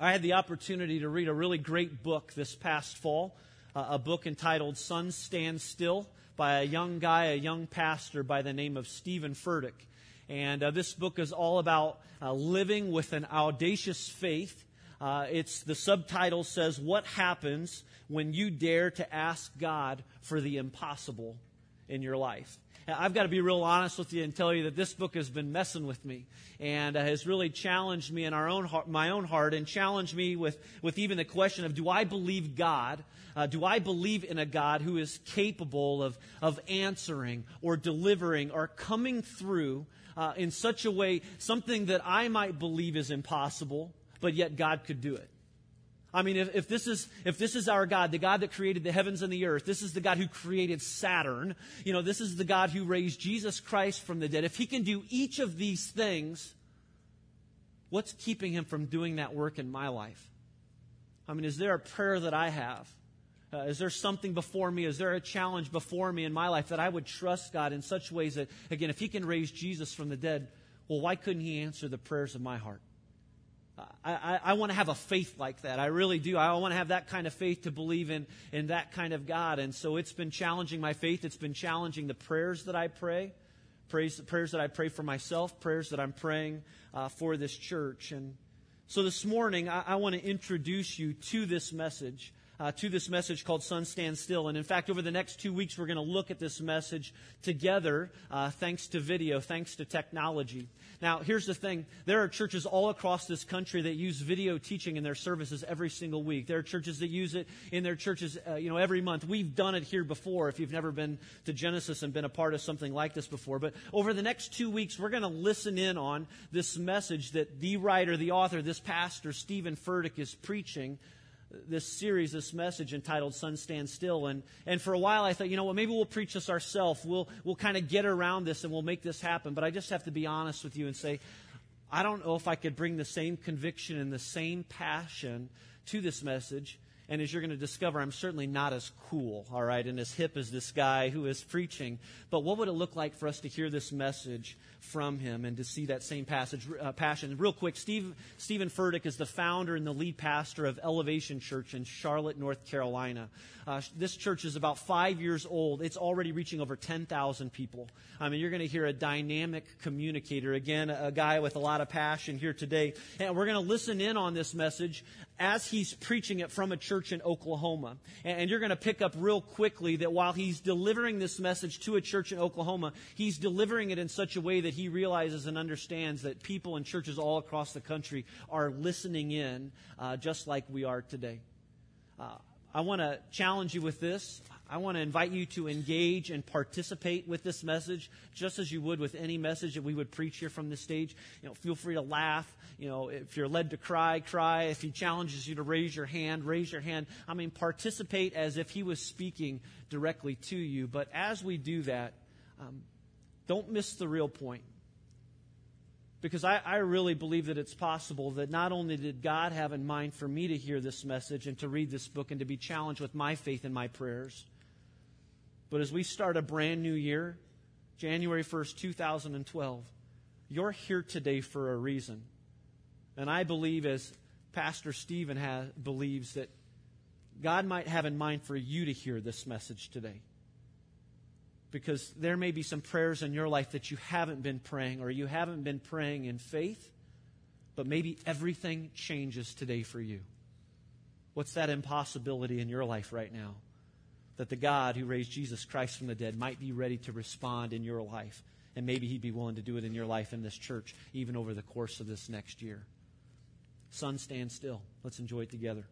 I had the opportunity to read a really great book this past fall, uh, a book entitled Sun Stand Still by a young guy, a young pastor by the name of Steven Furtick. And uh, this book is all about uh, living with an audacious faith. Uh, it's the subtitle says, "What happens when you dare to ask God for the impossible in your life?" I've got to be real honest with you and tell you that this book has been messing with me and uh, has really challenged me in our own heart, my own heart and challenged me with, with even the question of do I believe God? Uh, do I believe in a God who is capable of, of answering or delivering or coming through uh, in such a way, something that I might believe is impossible, but yet God could do it? I mean, if, if, this is, if this is our God, the God that created the heavens and the earth, this is the God who created Saturn, you know, this is the God who raised Jesus Christ from the dead. If he can do each of these things, what's keeping him from doing that work in my life? I mean, is there a prayer that I have? Uh, is there something before me? Is there a challenge before me in my life that I would trust God in such ways that, again, if he can raise Jesus from the dead, well, why couldn't he answer the prayers of my heart? I, I, want to have a faith like that. I really do. I want to have that kind of faith to believe in, in that kind of God. And so it's been challenging my faith. It's been challenging the prayers that I pray, praise, prayers that I pray for myself, prayers that I'm praying uh, for this church. And so this morning, I, I want to introduce you to this message uh, to this message called Sun Stand Still. And in fact, over the next two weeks, we're going to look at this message together, uh, thanks to video, thanks to technology. Now, here's the thing. There are churches all across this country that use video teaching in their services every single week. There are churches that use it in their churches, uh, you know, every month. We've done it here before if you've never been to Genesis and been a part of something like this before. But over the next two weeks, we're going to listen in on this message that the writer, the author, this pastor, Steven Furtick, is preaching this series, this message entitled Sun Stand Still. And, and for a while I thought, you know what, maybe we'll preach this ourselves. We'll, we'll kind of get around this and we'll make this happen. But I just have to be honest with you and say, I don't know if I could bring the same conviction and the same passion to this message and as you're going to discover, I'm certainly not as cool, all right, and as hip as this guy who is preaching. But what would it look like for us to hear this message from him and to see that same passage, uh, passion? Real quick, Steve, Steven Furtick is the founder and the lead pastor of Elevation Church in Charlotte, North Carolina. Uh, this church is about five years old. It's already reaching over 10,000 people. I mean, you're going to hear a dynamic communicator. Again, a guy with a lot of passion here today. And we're going to listen in on this message as he's preaching it from a church in Oklahoma. And you're going to pick up real quickly that while he's delivering this message to a church in Oklahoma, he's delivering it in such a way that he realizes and understands that people in churches all across the country are listening in uh, just like we are today. Uh, I want to challenge you with this. I want to invite you to engage and participate with this message, just as you would with any message that we would preach here from this stage. You know, feel free to laugh. You know, if you're led to cry, cry. If he challenges you to raise your hand, raise your hand. I mean, participate as if he was speaking directly to you. But as we do that, um, don't miss the real point. Because I, I, really believe that it's possible that not only did God have in mind for me to hear this message and to read this book and to be challenged with my faith and my prayers, but as we start a brand new year, January 1st, 2012, you're here today for a reason. And I believe, as Pastor Steven has, believes, that God might have in mind for you to hear this message today because there may be some prayers in your life that you haven't been praying or you haven't been praying in faith, but maybe everything changes today for you. What's that impossibility in your life right now? That the God who raised Jesus Christ from the dead might be ready to respond in your life. And maybe he'd be willing to do it in your life in this church, even over the course of this next year. Sun, stand still. Let's enjoy it together.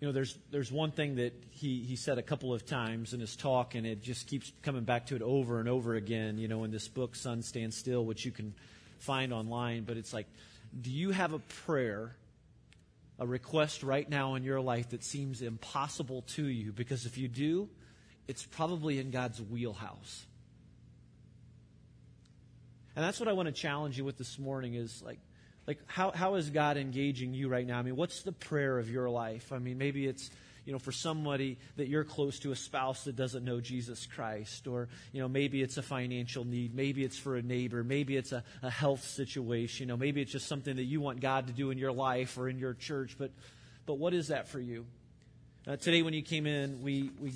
You know, there's, there's one thing that he, he said a couple of times in his talk, and it just keeps coming back to it over and over again, you know, in this book, Sun Stand Still, which you can find online. But it's like, do you have a prayer, a request right now in your life that seems impossible to you? Because if you do, it's probably in God's wheelhouse. And that's what I want to challenge you with this morning is like, like how, how is god engaging you right now i mean what's the prayer of your life i mean maybe it's you know, for somebody that you're close to, a spouse that doesn't know Jesus Christ. Or, you know, maybe it's a financial need. Maybe it's for a neighbor. Maybe it's a, a health situation. You know, maybe it's just something that you want God to do in your life or in your church. But, but what is that for you? Uh, today, when you came in, we, we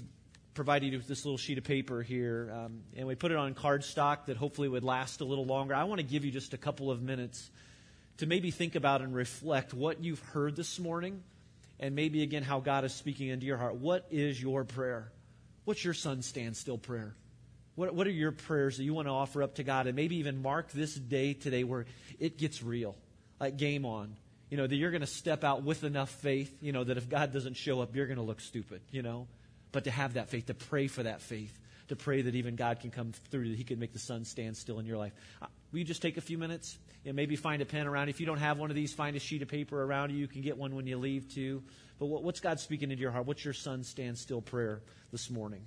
provided you with this little sheet of paper here, um, and we put it on cardstock that hopefully would last a little longer. I want to give you just a couple of minutes to maybe think about and reflect what you've heard this morning, and maybe again how God is speaking into your heart. What is your prayer? What's your sun standstill prayer? What, what are your prayers that you want to offer up to God? And maybe even mark this day today where it gets real, like game on. You know, that you're going to step out with enough faith, you know, that if God doesn't show up, you're going to look stupid, you know? But to have that faith, to pray for that faith, to pray that even God can come through, that He can make the sun stand still in your life. Uh, will you just take a few minutes? and maybe find a pen around. If you don't have one of these, find a sheet of paper around you. You can get one when you leave too. But what, what's God speaking into your heart? What's your sun stand still prayer this morning?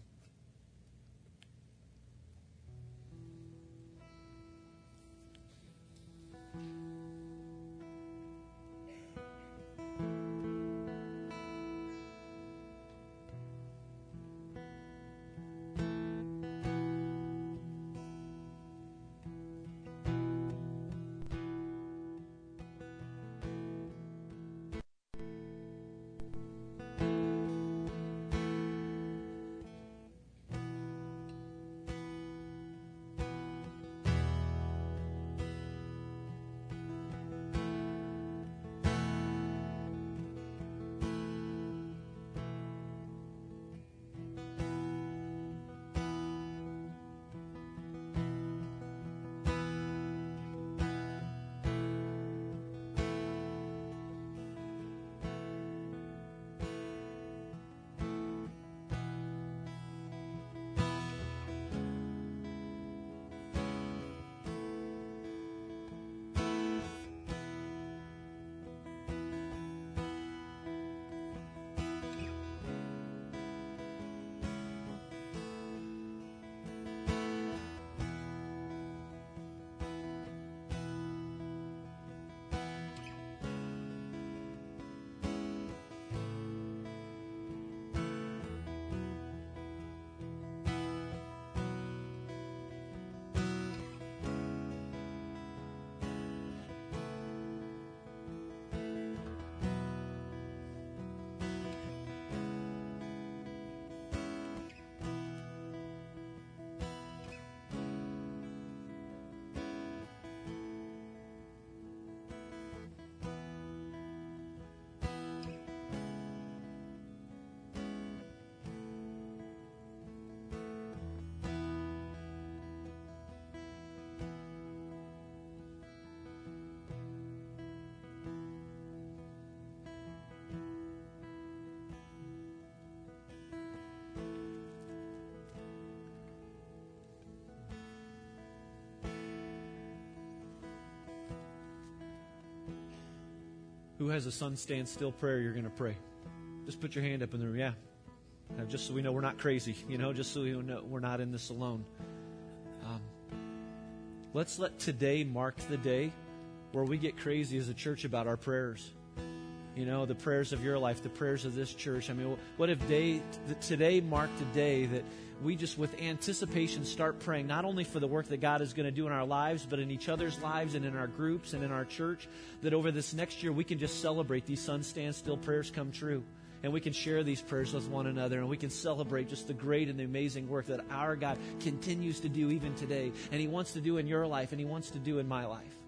Who has a sun stand still prayer you're going to pray? Just put your hand up in the room. Yeah. Uh, just so we know we're not crazy, you know, just so we know we're not in this alone. Um, let's let today mark the day where we get crazy as a church about our prayers. You know, the prayers of your life, the prayers of this church. I mean, what if day, today marked a day that we just with anticipation start praying not only for the work that God is going to do in our lives, but in each other's lives and in our groups and in our church, that over this next year we can just celebrate these sun stand still prayers come true. And we can share these prayers with one another and we can celebrate just the great and the amazing work that our God continues to do even today. And He wants to do in your life and He wants to do in my life.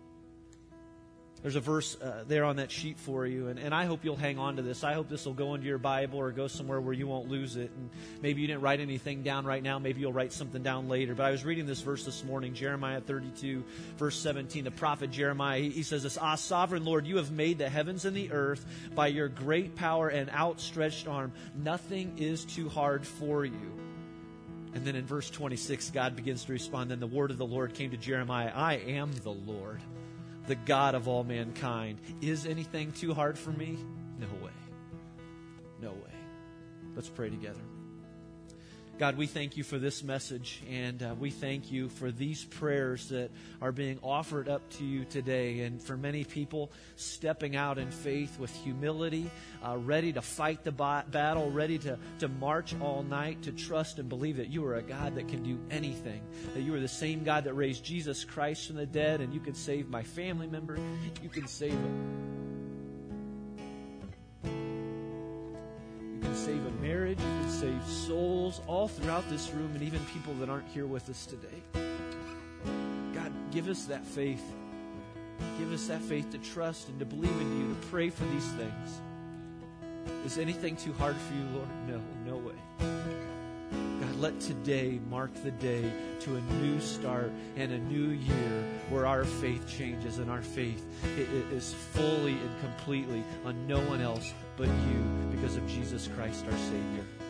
There's a verse uh, there on that sheet for you, and, and I hope you'll hang on to this. I hope this will go into your Bible or go somewhere where you won't lose it. And maybe you didn't write anything down right now. Maybe you'll write something down later. But I was reading this verse this morning, Jeremiah 32, verse 17. The prophet Jeremiah, he, he says this, Ah, sovereign Lord, you have made the heavens and the earth by your great power and outstretched arm. Nothing is too hard for you. And then in verse 26, God begins to respond. Then the word of the Lord came to Jeremiah I am the Lord the God of all mankind. Is anything too hard for me? No way. No way. Let's pray together. God, we thank you for this message, and uh, we thank you for these prayers that are being offered up to you today. And for many people, stepping out in faith with humility, uh, ready to fight the battle, ready to, to march all night, to trust and believe that you are a God that can do anything, that you are the same God that raised Jesus Christ from the dead, and you can save my family member, you can save a, you can save a marriage, save souls all throughout this room and even people that aren't here with us today. God, give us that faith. Give us that faith to trust and to believe in you, to pray for these things. Is anything too hard for you, Lord? No, no way. God, let today mark the day to a new start and a new year where our faith changes and our faith is fully and completely on no one else but you because of Jesus Christ, our Savior.